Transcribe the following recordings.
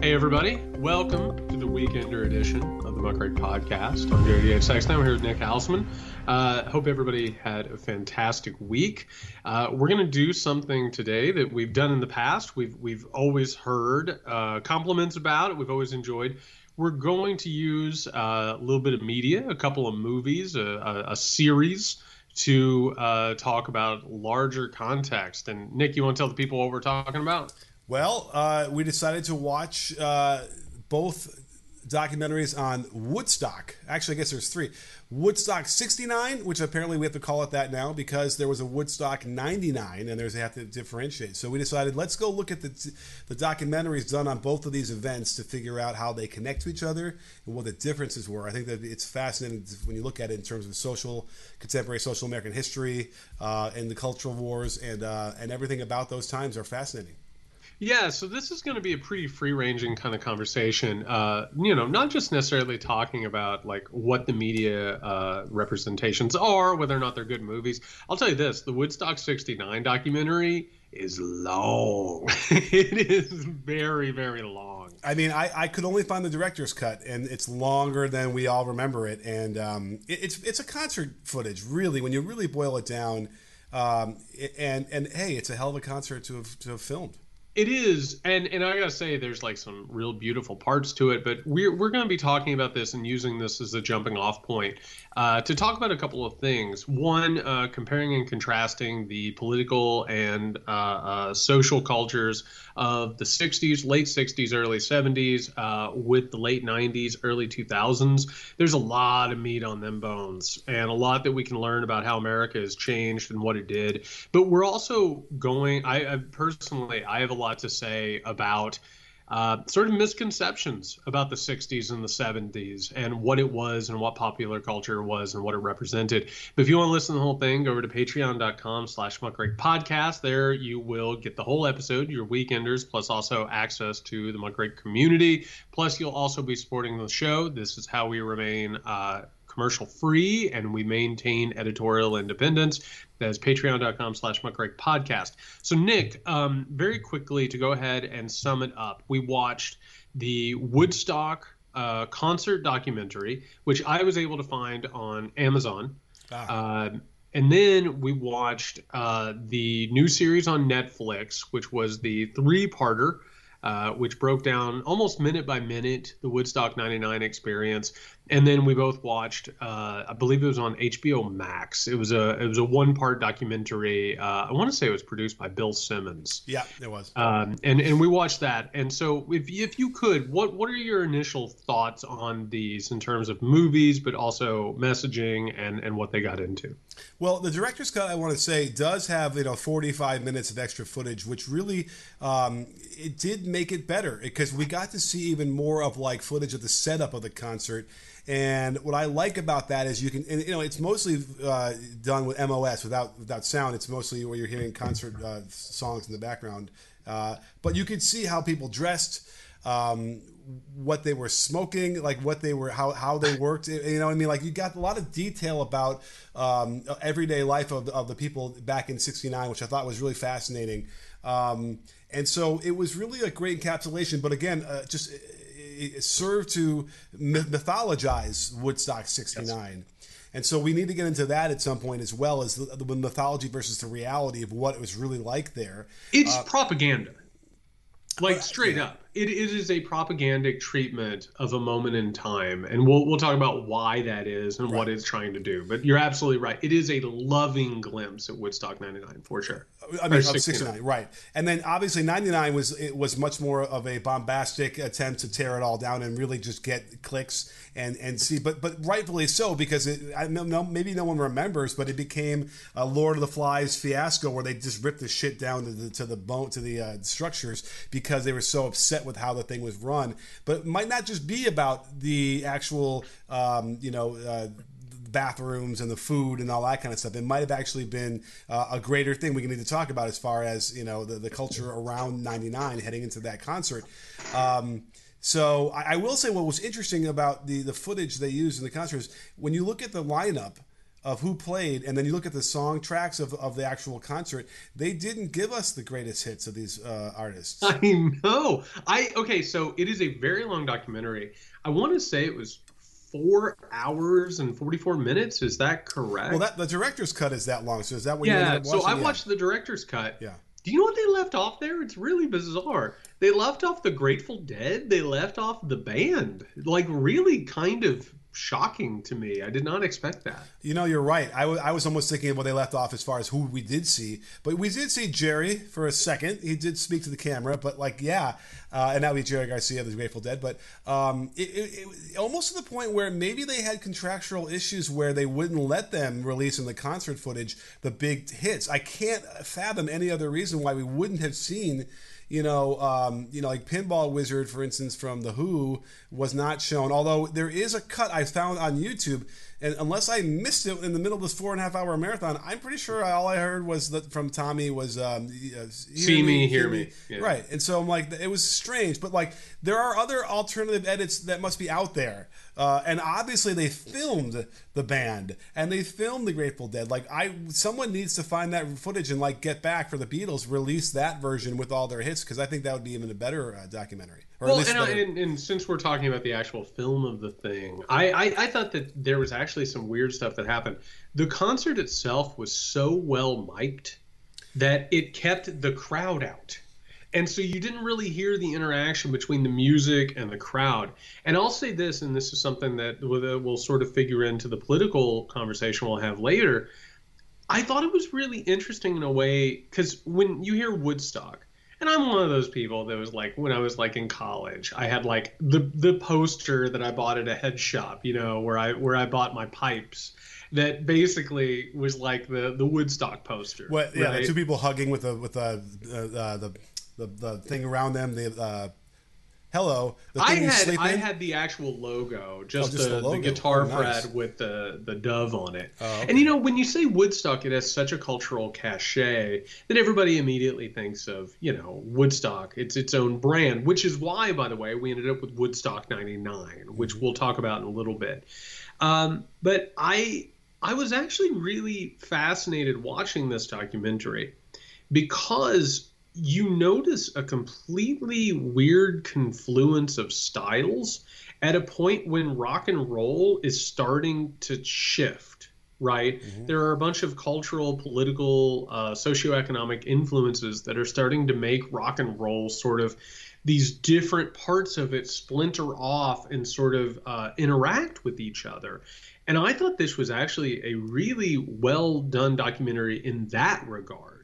Hey, everybody. Welcome to the Weekender edition of the Muckrake Podcast. I'm Jared Yates Sexton. I'm here with Nick Hauselman. Uh, hope everybody had a fantastic week. Uh, we're going to do something today that we've done in the past. We've, we've always heard uh, compliments about it, we've always enjoyed. We're going to use uh, a little bit of media, a couple of movies, a, a, a series to uh, talk about larger context. And Nick, you want to tell the people what we're talking about? Well, uh, we decided to watch uh, both documentaries on Woodstock. Actually, I guess there's three. Woodstock 69, which apparently we have to call it that now because there was a Woodstock 99 and there's they have to differentiate. So we decided let's go look at the, the documentaries done on both of these events to figure out how they connect to each other and what the differences were. I think that it's fascinating when you look at it in terms of social, contemporary social American history uh, and the cultural wars and, uh, and everything about those times are fascinating. Yeah, so this is going to be a pretty free-ranging kind of conversation. Uh, you know, not just necessarily talking about like what the media uh, representations are, whether or not they're good movies. I'll tell you this: the Woodstock '69 documentary is long. it is very, very long. I mean, I, I could only find the director's cut, and it's longer than we all remember it. And um, it, it's it's a concert footage, really, when you really boil it down. Um, and and hey, it's a hell of a concert to have to have filmed. It is, and and I gotta say, there's like some real beautiful parts to it. But we're we're going to be talking about this and using this as a jumping off point uh, to talk about a couple of things. One, uh, comparing and contrasting the political and uh, uh social cultures of the '60s, late '60s, early '70s, uh, with the late '90s, early 2000s. There's a lot of meat on them bones, and a lot that we can learn about how America has changed and what it did. But we're also going. I, I personally, I have a lot lot to say about uh, sort of misconceptions about the 60s and the 70s and what it was and what popular culture was and what it represented. But if you want to listen to the whole thing, go over to patreon.com slash podcast. There you will get the whole episode, your weekenders, plus also access to the muckrake community. Plus you'll also be supporting the show. This is how we remain uh, commercial free and we maintain editorial independence. That's patreon.com slash muckrake podcast. So, Nick, um, very quickly to go ahead and sum it up, we watched the Woodstock uh, concert documentary, which I was able to find on Amazon. Ah. Uh, and then we watched uh, the new series on Netflix, which was the three parter uh, which broke down almost minute by minute the Woodstock 99 experience. And then we both watched, uh, I believe it was on HBO Max. It was a it was a one part documentary. Uh, I want to say it was produced by Bill Simmons. Yeah, it was. Um, and and we watched that. And so if if you could, what what are your initial thoughts on these in terms of movies, but also messaging and and what they got into? Well, the director's cut, I want to say, does have you know 45 minutes of extra footage, which really um, it did make it better because we got to see even more of like footage of the setup of the concert. And what I like about that is you can, and, you know, it's mostly uh, done with MOS without without sound. It's mostly where you're hearing concert uh, songs in the background. Uh, but you could see how people dressed. Um, what they were smoking, like what they were, how, how they worked. You know what I mean? Like you got a lot of detail about um, everyday life of, of the people back in 69, which I thought was really fascinating. Um, and so it was really a great encapsulation. But again, uh, just it, it served to mythologize Woodstock 69. Yes. And so we need to get into that at some point as well as the, the mythology versus the reality of what it was really like there. It's uh, propaganda. Like straight yeah. up it, it is a propagandic treatment of a moment in time, and we'll we'll talk about why that is and right. what it's trying to do. But you're absolutely right. It is a loving glimpse at Woodstock '99 for sure. I mean, 69, right? And then obviously '99 was it was much more of a bombastic attempt to tear it all down and really just get clicks and and see. But but rightfully so because it, I know maybe no one remembers, but it became a Lord of the Flies fiasco where they just ripped the shit down to the to the bone to the uh, structures because they were so upset with how the thing was run. But it might not just be about the actual, um, you know. Uh, bathrooms and the food and all that kind of stuff. It might have actually been uh, a greater thing we need to talk about as far as you know the, the culture around '99 heading into that concert. Um, so I, I, will say what was interesting about the the footage they used in the concert is when you look at the lineup of who played, and then you look at the song tracks of, of the actual concert, they didn't give us the greatest hits of these uh, artists. I know. I okay. So it is a very long documentary. I want to say it was four hours and 44 minutes. Is that correct? Well, that the director's cut is that long. So is that what yeah, so I watched the director's cut. Yeah. Do you know what they left off there? It's really bizarre. They left off the Grateful Dead. They left off the band. Like really kind of shocking to me. I did not expect that. You know, you're right. I, w- I was almost thinking of what they left off as far as who we did see, but we did see Jerry for a second. He did speak to the camera, but like, yeah, uh, and that would be Jerry Garcia of the Grateful Dead. But um, it, it, it, almost to the point where maybe they had contractual issues where they wouldn't let them release in the concert footage the big hits. I can't fathom any other reason why we wouldn't have seen you know, um, you know, like Pinball Wizard, for instance, from The Who, was not shown. Although there is a cut I found on YouTube, and unless I missed it in the middle of this four and a half hour marathon, I'm pretty sure all I heard was that from Tommy was um, uh, "See me, hear me,", me. Yeah. right? And so I'm like, it was strange, but like there are other alternative edits that must be out there. Uh, and obviously they filmed the band and they filmed the Grateful Dead. Like I, someone needs to find that footage and like get back for the Beatles, release that version with all their hits because I think that would be even a better uh, documentary. well, and, and, and, since we're talking about the actual film of the thing, I, I, I thought that there was actually some weird stuff that happened. The concert itself was so well mic'd that it kept the crowd out and so you didn't really hear the interaction between the music and the crowd. And I'll say this, and this is something that will sort of figure into the political conversation we'll have later. I thought it was really interesting in a way because when you hear Woodstock, and I'm one of those people that was like when I was like in college, I had like the the poster that I bought at a head shop, you know, where I where I bought my pipes that basically was like the the Woodstock poster. What? Yeah, right? the two people hugging with the with the uh, uh, the the, the thing around them, the uh, hello. The I had I had the actual logo, just, oh, just the, the, the, guitar oh, nice. fret with the the dove on it. Oh, okay. And you know, when you say Woodstock, it has such a cultural cachet that everybody immediately thinks of you know Woodstock. It's its own brand, which is why, by the way, we ended up with Woodstock '99, which we'll talk about in a little bit. Um, but I I was actually really fascinated watching this documentary because you notice a completely weird confluence of styles at a point when rock and roll is starting to shift right? Mm-hmm. there are a bunch of cultural political uh, socioeconomic influences that are starting to make rock and roll sort of these different parts of it splinter off and sort of uh, interact with each other. And i thought this was actually a really well done documentary in that regard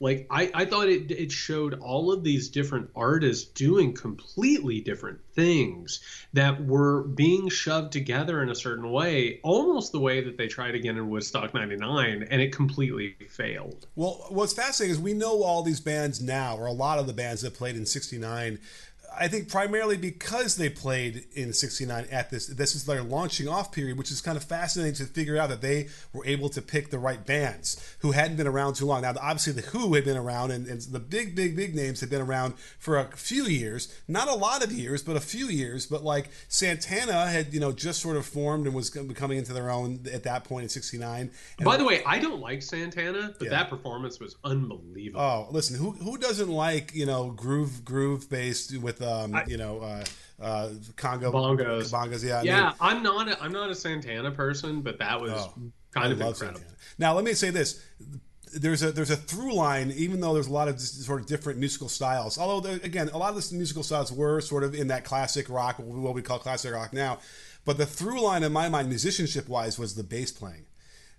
like I, I thought it it showed all of these different artists doing completely different things that were being shoved together in a certain way, almost the way that they tried again in Woodstock '99, and it completely failed. Well, what's fascinating is we know all these bands now, or a lot of the bands that played in '69 I think primarily because they played in '69 at this. This is their launching off period, which is kind of fascinating to figure out that they were able to pick the right bands who hadn't been around too long. Now, obviously, the Who had been around, and, and the big, big, big names had been around for a few years. Not a lot of years, but a few years. But like Santana had, you know, just sort of formed and was coming into their own at that point in '69. By the way, I don't like Santana, but yeah. that performance was unbelievable. Oh, listen, who who doesn't like you know groove groove based with um, I, you know, uh, uh, conga bongos, bongos. Yeah, yeah. I am not a, I'm not a Santana person, but that was oh, kind I of incredible. Santana. Now, let me say this: there's a there's a through line, even though there's a lot of sort of different musical styles. Although again, a lot of the musical styles were sort of in that classic rock, what we call classic rock now. But the through line in my mind, musicianship wise, was the bass playing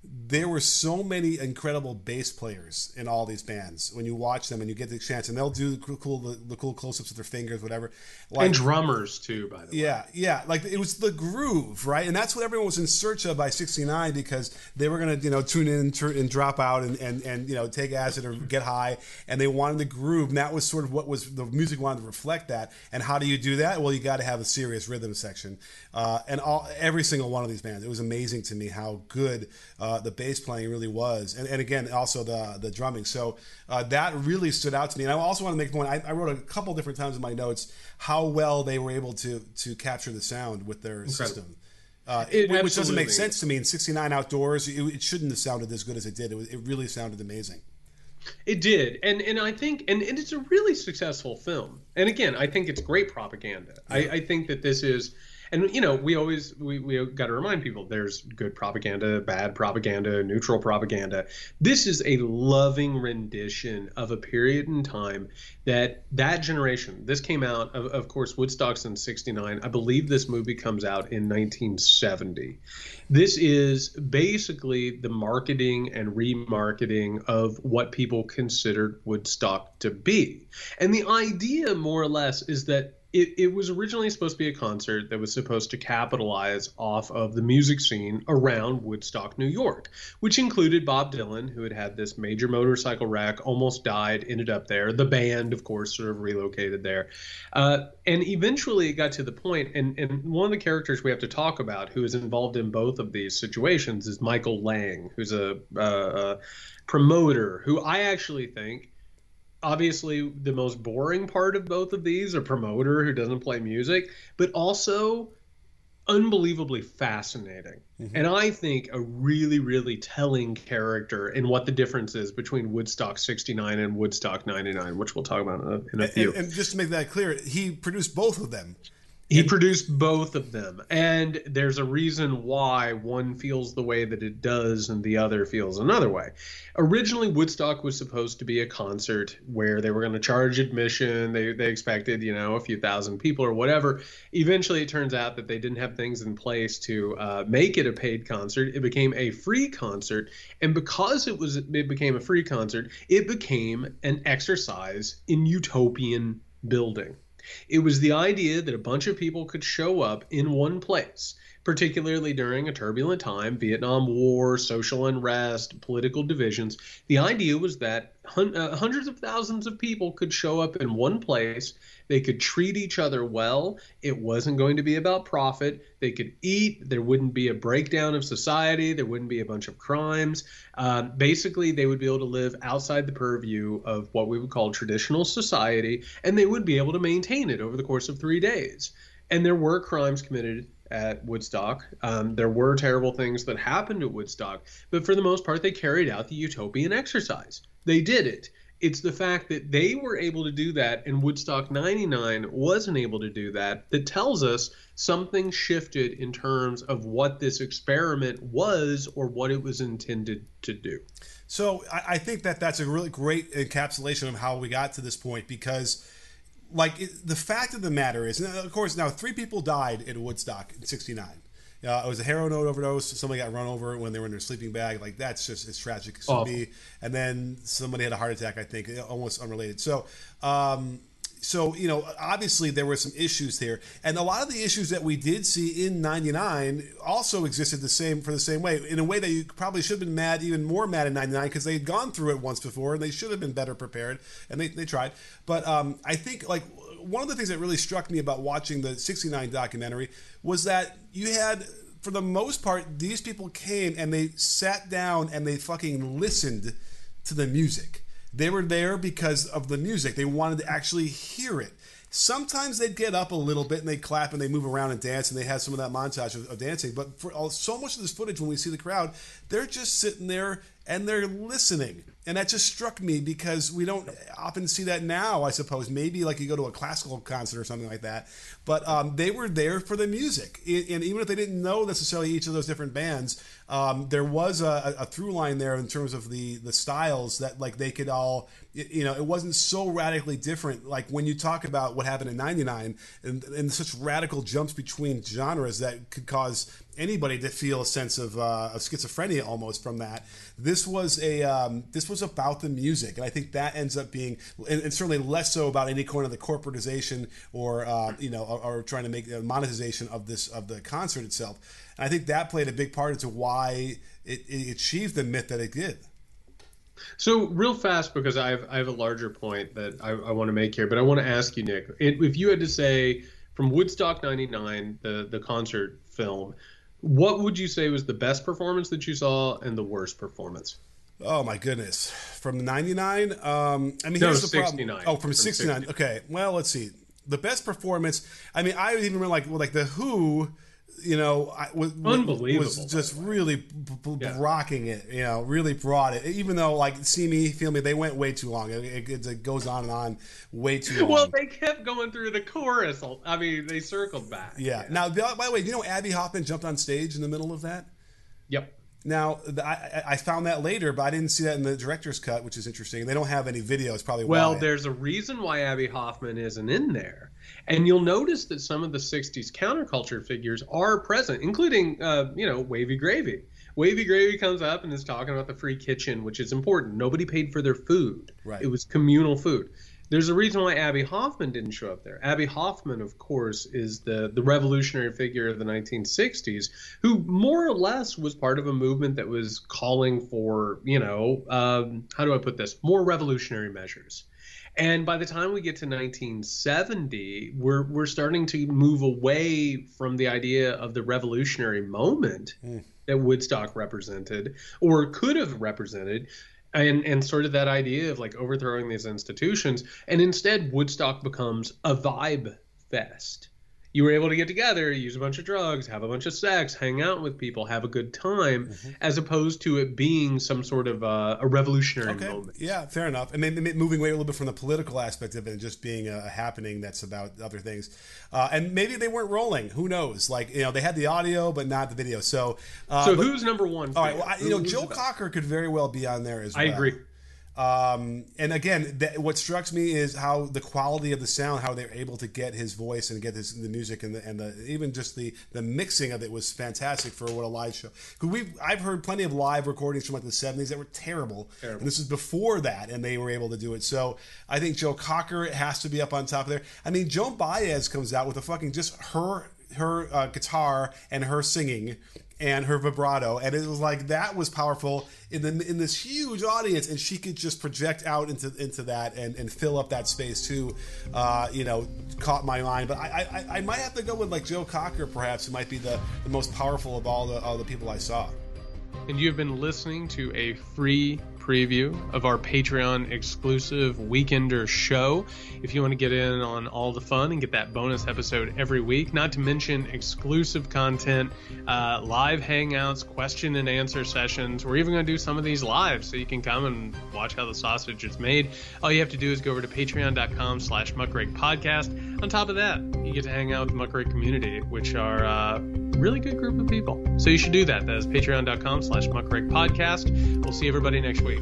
there were so many incredible bass players in all these bands. When you watch them and you get the chance and they'll do the cool the, the cool close-ups of their fingers whatever. Like, and drummers too by the yeah, way. Yeah yeah. Like it was the groove right? And that's what everyone was in search of by 69 because they were going to you know tune in and drop out and, and and you know take acid or get high and they wanted the groove and that was sort of what was the music wanted to reflect that. And how do you do that? Well you got to have a serious rhythm section. Uh, and all every single one of these bands. It was amazing to me how good uh, the bass playing really was, and, and again also the the drumming. So uh, that really stood out to me. And I also want to make a point. I, I, wrote a couple different times in my notes how well they were able to to capture the sound with their Incredible. system. Uh, it, which doesn't make sense to me. In '69 outdoors, it, it, shouldn't have sounded as good as it did. It, it really sounded amazing. It did, and and I think, and, and it's a really successful film. And again, I think it's great propaganda. Yeah. I, I think that this is and you know we always we, we got to remind people there's good propaganda bad propaganda neutral propaganda. This is a loving rendition of a period in time that that generation this came out of, of course woodstock's in 69 i believe this movie comes out in 1970 this is basically the marketing and remarketing of what people considered woodstock to be. And the idea more or less is that it, it was originally supposed to be a concert that was supposed to capitalize off of the music scene around Woodstock, New York, which included Bob Dylan, who had had this major motorcycle wreck, almost died, ended up there. The band, of course, sort of relocated there. Uh, and eventually it got to the point, and, and one of the characters we have to talk about who is involved in both of these situations is Michael Lang, who's a, a promoter who I actually think obviously the most boring part of both of these a promoter who doesn't play music but also unbelievably fascinating. Mm-hmm. and i think a really really telling character in what the difference is between woodstock 69 and woodstock 99 which we'll talk about in a, in a few. and, and just to make that clear he produced both of them he produced both of them, and there's a reason why one feels the way that it does and the other feels another way. Originally, Woodstock was supposed to be a concert where they were going to charge admission. They, they expected, you know, a few thousand people or whatever. Eventually, it turns out that they didn't have things in place to uh, make it a paid concert. It became a free concert, and because it was it became a free concert, it became an exercise in utopian building. It was the idea that a bunch of people could show up in one place, particularly during a turbulent time Vietnam War, social unrest, political divisions. The idea was that hun- uh, hundreds of thousands of people could show up in one place they could treat each other well. It wasn't going to be about profit. They could eat. There wouldn't be a breakdown of society. There wouldn't be a bunch of crimes. Um, basically, they would be able to live outside the purview of what we would call traditional society, and they would be able to maintain it over the course of three days. And there were crimes committed at Woodstock. Um, there were terrible things that happened at Woodstock, but for the most part, they carried out the utopian exercise. They did it it's the fact that they were able to do that and Woodstock 99 wasn't able to do that that tells us something shifted in terms of what this experiment was or what it was intended to do. So I, think that that's a really great encapsulation of how we got to this point because like it, the fact of the matter is, of course, now three people died in Woodstock in '69. Uh, it was a heroin overdose. Somebody got run over when they were in their sleeping bag. Like that's just as tragic as oh. be. And then somebody had a heart attack. I think almost unrelated. So. Um, so you know obviously there were some issues there. And a lot of the issues that we did see in 99 also existed the same for the same way in a way that you probably should have been mad even more mad in 99 because they had gone through it once before and they should have been better prepared and they, they tried. But um, i think like one of the things that really struck me about watching the 69 documentary was that you had for the most part these people came and they sat down and they fucking listened to the music they were there because of the music. They wanted to actually hear it. Sometimes they'd get up a little bit and they clap and they move around and dance and they had some of that montage of, of dancing. But for all, so much of this footage when we see the crowd they're just sitting there and they're listening and that just struck me because we don't often see that now. I suppose maybe like you go to a classical concert or something like that, but um, they were there for the music, and even if they didn't know necessarily each of those different bands, um, there was a, a, through line there in terms of the the styles that like they could all, you know, it wasn't so radically different. Like when you talk about what happened in '99 and, and such radical jumps between genres that could cause anybody to feel a sense of, uh, of schizophrenia almost from that. This was a um, this was about the music, and I think that ends up being, and, and certainly less so about any kind of the corporatization or uh, you know, or, or, trying to make a monetization of this of the concert itself. And I think that played a big part into why it, it achieved the myth that it did. So real fast, because I have I have a larger point that I, I want to make here, but I want to ask you, Nick, if you had to say from Woodstock '99, the the concert film, what would you say was the best performance that you saw and the worst performance? Oh my goodness! From '99, um, I mean, no, here's the 69. problem. Oh, from, '69. Okay, well, let's see. The best performance. I mean, I even remember like well, like the Who you know, I, was, Unbelievable, was just really b- b- Yeah. rocking it. You know, really brought it. Even though, like, see me, feel me, they went way too long. It, it, it goes on and on, way too long. Well, they kept going through the chorus. I mean, they circled back. yeah. Now, by by the way, do you know Abbie Hoffman jumped on stage in the middle of that? Yep. Now, the, I, I found that later, but I didn't see that in the director's cut, which is interesting. They don't have any video. It's probably Well, why. there's a reason why Abbie Hoffman isn't in there. And you'll notice that some of the 60s counterculture figures are present, including, uh, you know, Wavy Gravy. Wavy Gravy comes up and is talking about the free kitchen, which is important. Nobody paid for their food. Right. It was communal food. There's a reason why Abbie Hoffman didn't show up there. Abbie Hoffman, of course, is the, the revolutionary figure of the 1960s who more or less was part of a movement that was calling for, you know, um, how do I put this? More revolutionary measures. And by the time we get to 1970, we're we're starting to move away from the idea of the revolutionary moment that Woodstock represented or could have represented. And, and sort of that idea of like overthrowing these institutions, and instead Woodstock becomes a vibe fest. You were able to get together, use a bunch of drugs, have a bunch of sex, hang out with people, have a good time, Mm-hmm. as opposed to it being some sort of uh, a revolutionary Okay. moment. Yeah, fair enough. And maybe moving away a little bit from the political aspect of it and just being a, happening that's about other things. Uh, and maybe they weren't rolling. Who knows? Like, you know, they had the audio, but not the video. So, uh, So but- who's number one? all right. Well, I, you know, Joe? Cocker could very well be on there as well. I agree. Um, and again, that, what strikes me is how the quality of the sound, how they're able to get his voice and get his, the music and the, and the even just the the mixing of it was fantastic for what a live show. Because we I've heard plenty of live recordings from like the seventies that were terrible, Terrible. and this is before that, and they were able to do it. So I think Joe Cocker has to be up on top of there. I mean, Joan Baez comes out with a fucking just her her uh, guitar and her singing and her vibrato, and it was like that was powerful in the in this huge audience, and she could just project out into into that and, and fill up that space too. Uh, you know, caught my mind, but I, I I might have to go with like Joe Cocker, perhaps, who might be the, the most powerful of all the all the people I saw. And you have been listening to a free preview of our Patreon exclusive Weekender show. If you want to get in on all the fun and get that bonus episode every week, not to mention exclusive content, uh, live hangouts, question and answer sessions. We're even going to do some of these live so you can come and watch how the sausage is made. All you have to do is go over to patreon.com slash muckrake podcast. On top of that, you get to hang out with the muckrake community, which are uh, really good group of people. So you should do that. That is patreon.com slash muckrake podcast. We'll see everybody next week.